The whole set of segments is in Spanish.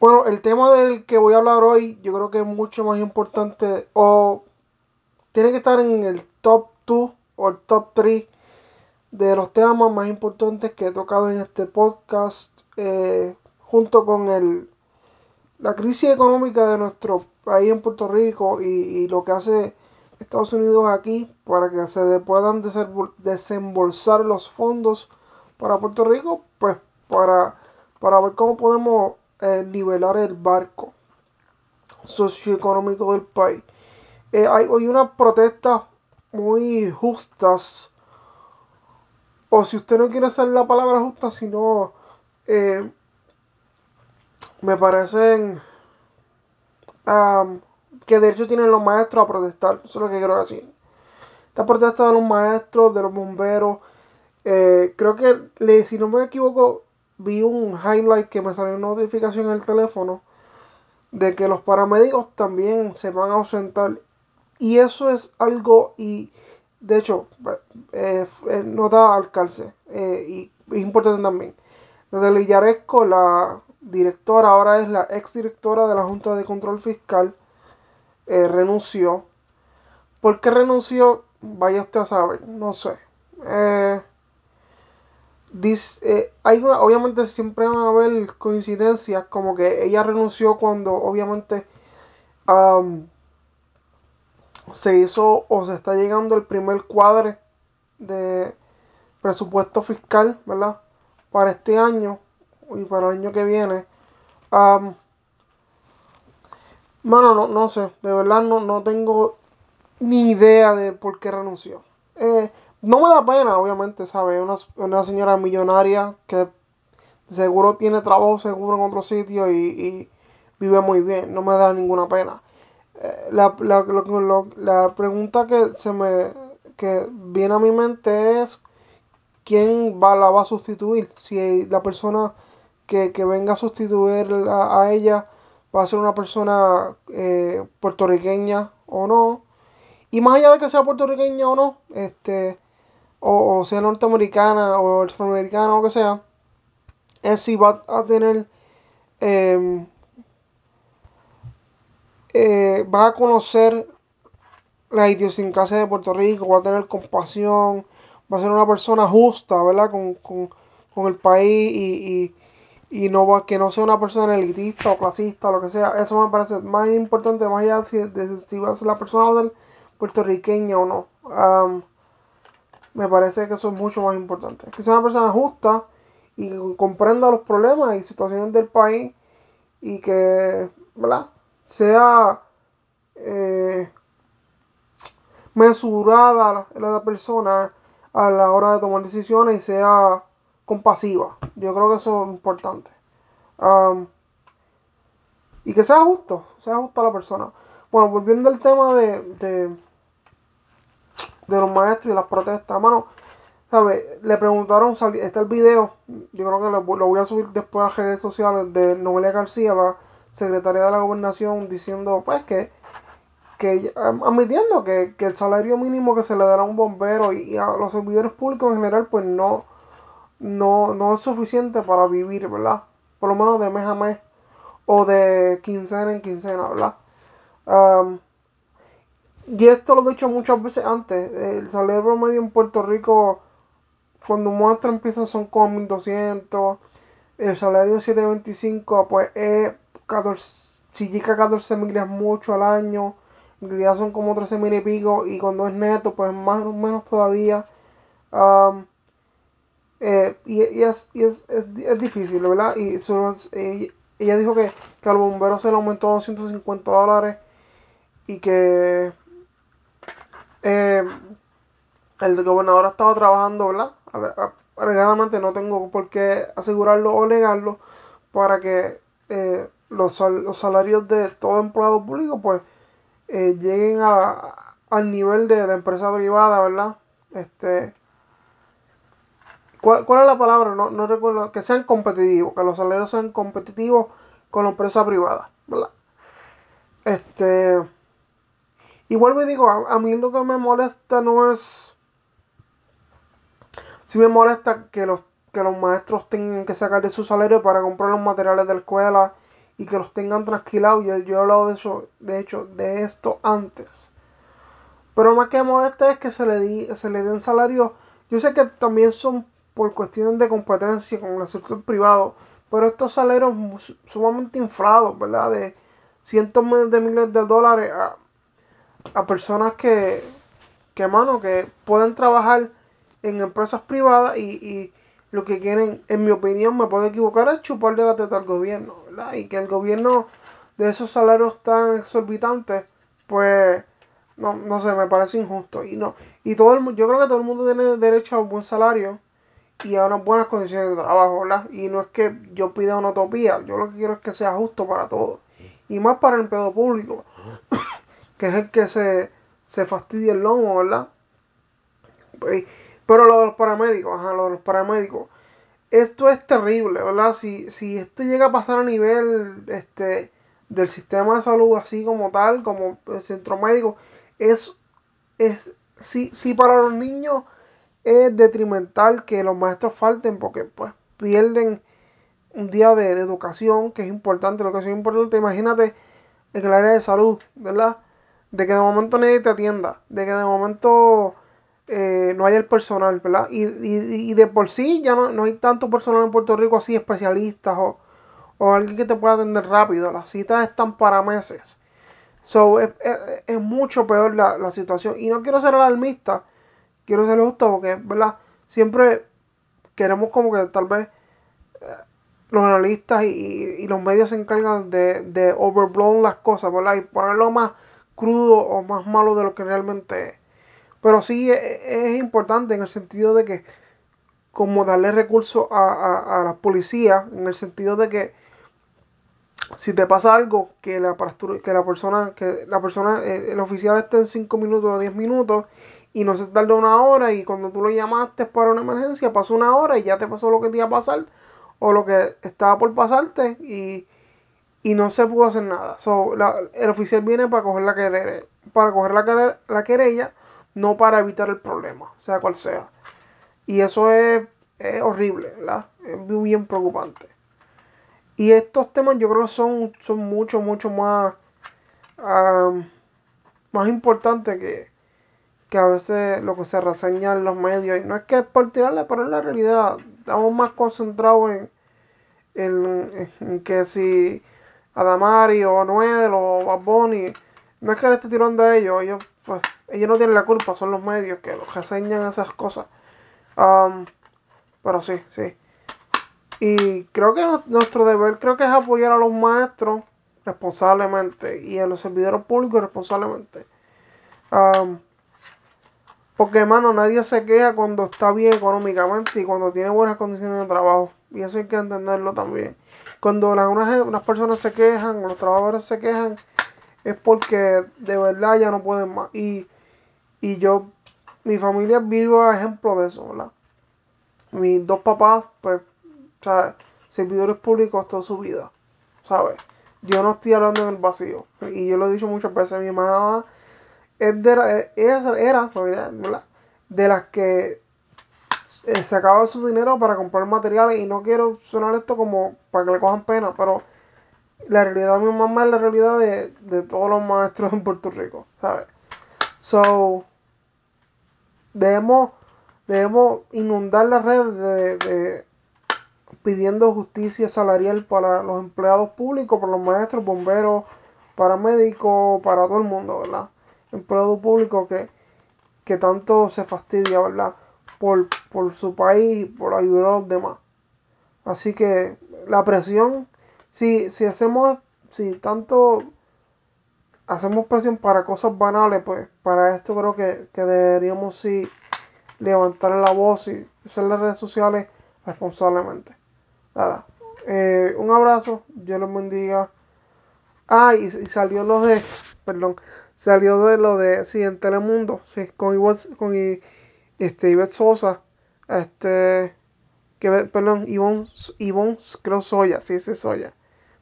Bueno, el tema del que voy a hablar hoy yo creo que es mucho más importante o tiene que estar en el top 2 o el top 3 de los temas más importantes que he tocado en este podcast eh, junto con el, la crisis económica de nuestro país en Puerto Rico y, y lo que hace Estados Unidos aquí para que se puedan desembolsar los fondos para Puerto Rico, pues para, para ver cómo podemos eh, nivelar el barco socioeconómico del país. Eh, hay, hay unas protestas muy justas, o si usted no quiere hacer la palabra justa, sino eh, me parecen um, que de hecho tienen los maestros a protestar, eso es lo que quiero decir. Esta protesta de los maestros, de los bomberos, eh, creo que, si no me equivoco, vi un highlight que me salió una notificación en el teléfono de que los paramédicos también se van a ausentar. Y eso es algo, y de hecho, eh, eh nota al calce, eh, y es importante también. Desde Lillaresco, la directora, ahora es la ex directora de la Junta de Control Fiscal, eh, renunció. ¿Por qué renunció? Vaya usted a saber, no sé. Eh, Dice, eh, hay una, obviamente siempre van a haber coincidencias, como que ella renunció cuando obviamente se hizo o se está llegando el primer cuadre de presupuesto fiscal, ¿verdad? Para este año y para el año que viene. Um, mano, no, no sé, de verdad no, no tengo ni idea de por qué renunció. Eh, no me da pena, obviamente, ¿sabes? Una, una señora millonaria que seguro tiene trabajo seguro en otro sitio y, vive muy bien. No me da ninguna pena. Eh, la, la, la, pregunta que se me que viene a mi mente es quién va, la va a sustituir. Si la persona que, venga a sustituir a, ella va a ser una persona eh, puertorriqueña o no. Y más allá de que sea puertorriqueña o no, este, o, sea norteamericana o afroamericana o lo que sea, es si va a tener, em, eh, va a conocer la idiosincrasia de Puerto Rico, va a tener compasión, va a ser una persona justa, ¿verdad? Con, con, con el país y, y, y, no va, que no sea una persona elitista o clasista o lo que sea. Eso me parece más importante, más allá de, si va a ser la persona puertorriqueña o no me parece que eso es mucho más importante. Que sea una persona justa y que comprenda los problemas y situaciones del país y que. Sea eh, mesurada la, persona a la hora de tomar decisiones y sea compasiva. Yo creo que eso es importante. y que sea justo, sea justa la persona. Bueno, volviendo al tema de de los maestros y las protestas. Mano, ¿sabes? Le preguntaron, está el video, yo creo que lo, voy a subir después a las redes sociales de Noelia García, la secretaria de la gobernación, diciendo, pues, que, que admitiendo que, que el salario mínimo que se le dará a un bombero y, a los servidores públicos en general, pues no, no, no es suficiente para vivir, ¿verdad? Por lo menos de mes a mes o de quincena en quincena, ¿verdad? Y esto lo he dicho muchas veces antes. El salario promedio en Puerto Rico, cuando muestra empieza son como 1200. El salario de 725, pues es 14, si llega a 14 mil es mucho al año. En realidad son como 13 mil y pico. Y cuando es neto, pues más o menos todavía. Eh, y, es, es, difícil, ¿verdad? Y ella dijo que, que al bombero se le aumentó 250 dólares y que eh, el gobernador ha estado trabajando, ¿verdad? Alegadamente no tengo por qué asegurarlo o negarlo para que eh, los, salarios de todo empleado público pues eh, lleguen a, al nivel de la empresa privada, ¿verdad? Este, ¿cuál, ¿Cuál es la palabra? No, no recuerdo. Que sean competitivos, que los salarios sean competitivos con la empresa privada, ¿verdad? Este y vuelvo y digo, a, mí lo que me molesta no es... Sí me molesta que los, que los maestros tengan que sacar de su salario para comprar los materiales de la escuela y que los tengan trasquilados. Yo, yo he hablado de eso, de hecho, de esto antes. Pero más que molesta es que se le, di, se le den salarios. Yo sé que también son por cuestiones de competencia con el sector privado, pero estos salarios sumamente inflados, ¿verdad? De cientos de miles de dólares a, a personas que, que, mano, que pueden trabajar en empresas privadas y, y, lo que quieren, en mi opinión, me puedo equivocar, es chuparle la teta al gobierno, ¿verdad? Y que el gobierno de esos salarios tan exorbitantes, pues, no, no sé, me parece injusto. Y no, y todo el, yo creo que todo el mundo tiene derecho a un buen salario y a unas buenas condiciones de trabajo, ¿verdad? Y no es que yo pida una utopía, yo lo que quiero es que sea justo para todos. Y más para el empleado público, que es el que se, se fastidia el lomo, ¿verdad? Pues, pero lo de los paramédicos, ajá, lo de los paramédicos. Esto es terrible, ¿verdad? Si, si esto llega a pasar a nivel este, del sistema de salud así como tal, como el centro médico, es, es si, si para los niños es detrimental que los maestros falten porque pues pierden un día de, educación, que es importante, la educación es importante. Imagínate en el área de salud, ¿verdad? De que de momento nadie te atienda, de que de momento eh, no hay el personal, ¿verdad? Y, y, y, de por sí ya no, no, hay tanto personal en Puerto Rico así, especialistas o, o alguien que te pueda atender rápido. Las citas están para meses. So, es, es, es mucho peor la, la situación. Y no quiero ser alarmista, quiero ser justo porque, ¿verdad? Siempre queremos como que tal vez eh, los analistas y, y, los medios se encargan de, de overblown las cosas, ¿verdad? Y ponerlo más crudo o más malo de lo que realmente es. Pero sí es, es importante en el sentido de que, como darle recursos a, a, a la policía, en el sentido de que si te pasa algo, que la, que la persona, que la persona, el, el oficial esté en 5 minutos o 10 minutos y no se tarda una hora y cuando tú lo llamaste para una emergencia pasó una hora y ya te pasó lo que te iba a pasar o lo que estaba por pasarte y, y no se pudo hacer nada. So, la, el oficial viene para coger la querella, para coger la, la querella, no para evitar el problema, sea cual sea. Y eso es, es horrible, ¿verdad? Es bien preocupante. Y estos temas yo creo que son, son mucho, mucho más, um, más importantes que, que a veces lo que se reseña en los medios, y no es que es por tirarle, pero es la realidad. Estamos más concentrados en, en, en que si Adamari o Noel o Bad Bunny, no es que le esté tirando a ellos, ellos, pues, ellos no tienen la culpa, son los medios que los reseñan esas cosas. Pero sí, sí. Y creo que nuestro deber creo que es apoyar a los maestros responsablemente y a los servidores públicos responsablemente. Porque, hermano, nadie se queja cuando está bien económicamente y cuando tiene buenas condiciones de trabajo. Y eso hay que entenderlo también. Cuando las, unas, unas personas se quejan, los trabajadores se quejan, es porque de verdad ya no pueden más. Y, y yo, mi familia vive ejemplo de eso, ¿verdad? Mis dos papás, pues, ¿sabes? Servidores públicos toda su vida, ¿sabes? Yo no estoy hablando en el vacío. Y yo lo he dicho muchas veces. Mi mamá es de, era, era ¿verdad? de las que eh, sacaba su dinero para comprar materiales y no quiero sonar esto como para que le cojan pena, pero la realidad de mi mamá es la realidad de, de todos los maestros en Puerto Rico, ¿sabes? So, debemos, debemos inundar las redes de, de, pidiendo justicia salarial para los empleados públicos, para los maestros, bomberos, paramédicos, para todo el mundo, ¿verdad? empleado público que, que tanto se fastidia, ¿verdad? Por, por su país y por ayudar a los demás. Así que la presión, si, si hacemos, si tanto hacemos presión para cosas banales, pues para esto creo que, que deberíamos sí levantar la voz y usar las redes sociales responsablemente. Nada. Eh, un abrazo, Dios los bendiga. Ah, y, y salió lo de, perdón, salió de lo de, sí, en Telemundo, sí, con Ivette, con este, Ivette Sosa, este, que, perdón, Ivonne, Ivonne, creo Soya, sí, sí, Soya.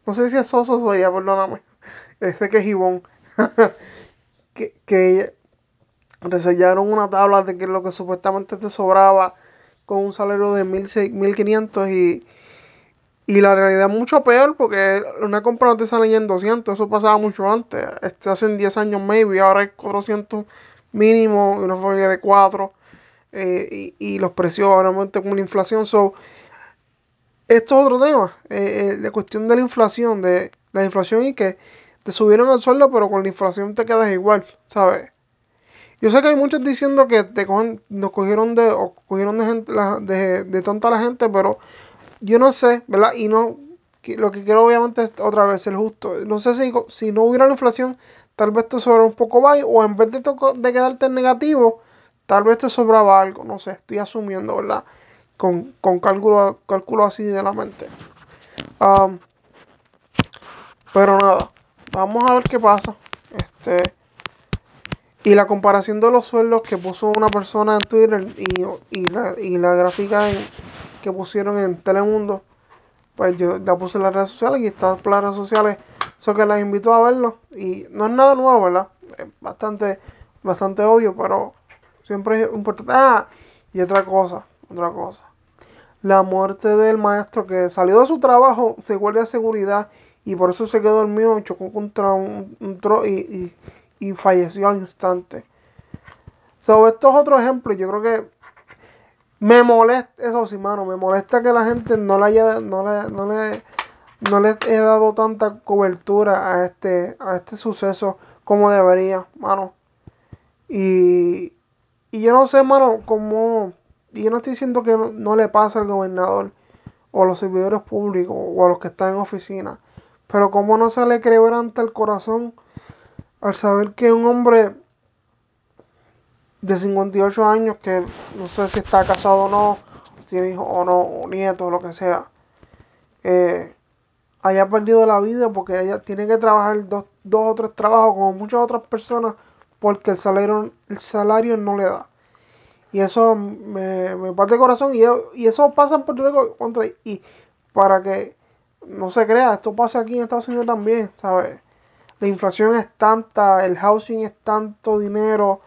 No sé si es Sosa o Soya, perdóname. Ese que es Ivonne. que, que resellaron una tabla de que lo que supuestamente te sobraba con un salario de 1500 y Y la realidad es mucho peor porque una compra no te sale ya en 200, eso pasaba mucho antes. Este, hace 10 años maybe, ahora es 400 mínimo, una familia de 4. Eh, y, y, los precios obviamente con la inflación. So, esto es otro tema, eh, eh, la cuestión de la inflación, de la inflación y que te subieron el sueldo, pero con la inflación te quedas igual, ¿sabes? Yo sé que hay muchos diciendo que te cogen, nos cogieron de, o cogieron de, gente, de, de tonta la gente, pero yo no sé, ¿verdad? Y no, lo que quiero obviamente es otra vez ser justo. No sé si, si no hubiera la inflación, tal vez te sobra un poco más, o en vez de, de quedarte en negativo, tal vez te sobraba algo, no sé, estoy asumiendo, ¿verdad? Con, con cálculo, cálculo así de la mente. Um, pero nada, vamos a ver qué pasa. Este. Y la comparación de los sueldos que puso una persona en Twitter y, y, la, y la gráfica que pusieron en Telemundo, pues yo la puse en las redes sociales y está por las redes sociales. Eso que las invito a verlo. Y no es nada nuevo, ¿verdad? Es bastante, bastante obvio, pero siempre es importante. Ah, y otra cosa, otra cosa. La muerte del maestro que salió de su trabajo de guardia de seguridad y por eso se quedó dormido, chocó contra un, un y, y, y, falleció al instante. So, esto es otro ejemplo. Yo creo que me molesta, eso sí, mano, me molesta que la gente no le haya, no le, no le, no le he dado tanta cobertura a este, a este suceso como debería, mano. Y, y yo no sé, mano, cómo, y yo no estoy diciendo que no, le pasa al gobernador o a los servidores públicos o a los que están en oficina, pero cómo no se le quebranta el corazón al saber que un hombre de 58 años que no sé si está casado o no, tiene hijos o no, o nietos lo que sea, eh, haya perdido la vida porque ella tiene que trabajar dos, dos o tres trabajos como muchas otras personas porque el salario, el salario no le da. Y eso me, me parte el corazón y, y, eso pasa en Puerto Rico contra, y para que no se crea, esto pasa aquí en Estados Unidos también, ¿sabes? La inflación es tanta, el housing es tanto dinero,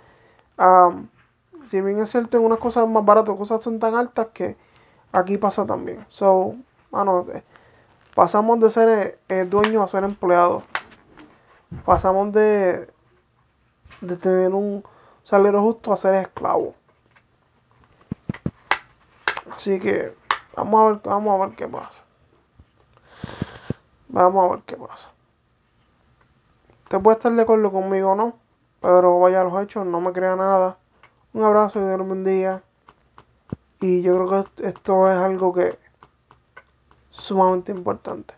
Um, si bien es cierto, en unas cosas más baratas, cosas son tan altas que aquí pasa también. So, mano, eh, pasamos de ser eh, dueños a ser empleados. Pasamos de, de tener un salario justo a ser esclavo. Así que vamos a ver, vamos a ver qué pasa. Vamos a ver qué pasa. Te puede estar de acuerdo conmigo o no. Pero vaya a los hechos, no me crea nada. Un abrazo y Dios un día. Y yo creo que esto es algo que es sumamente importante.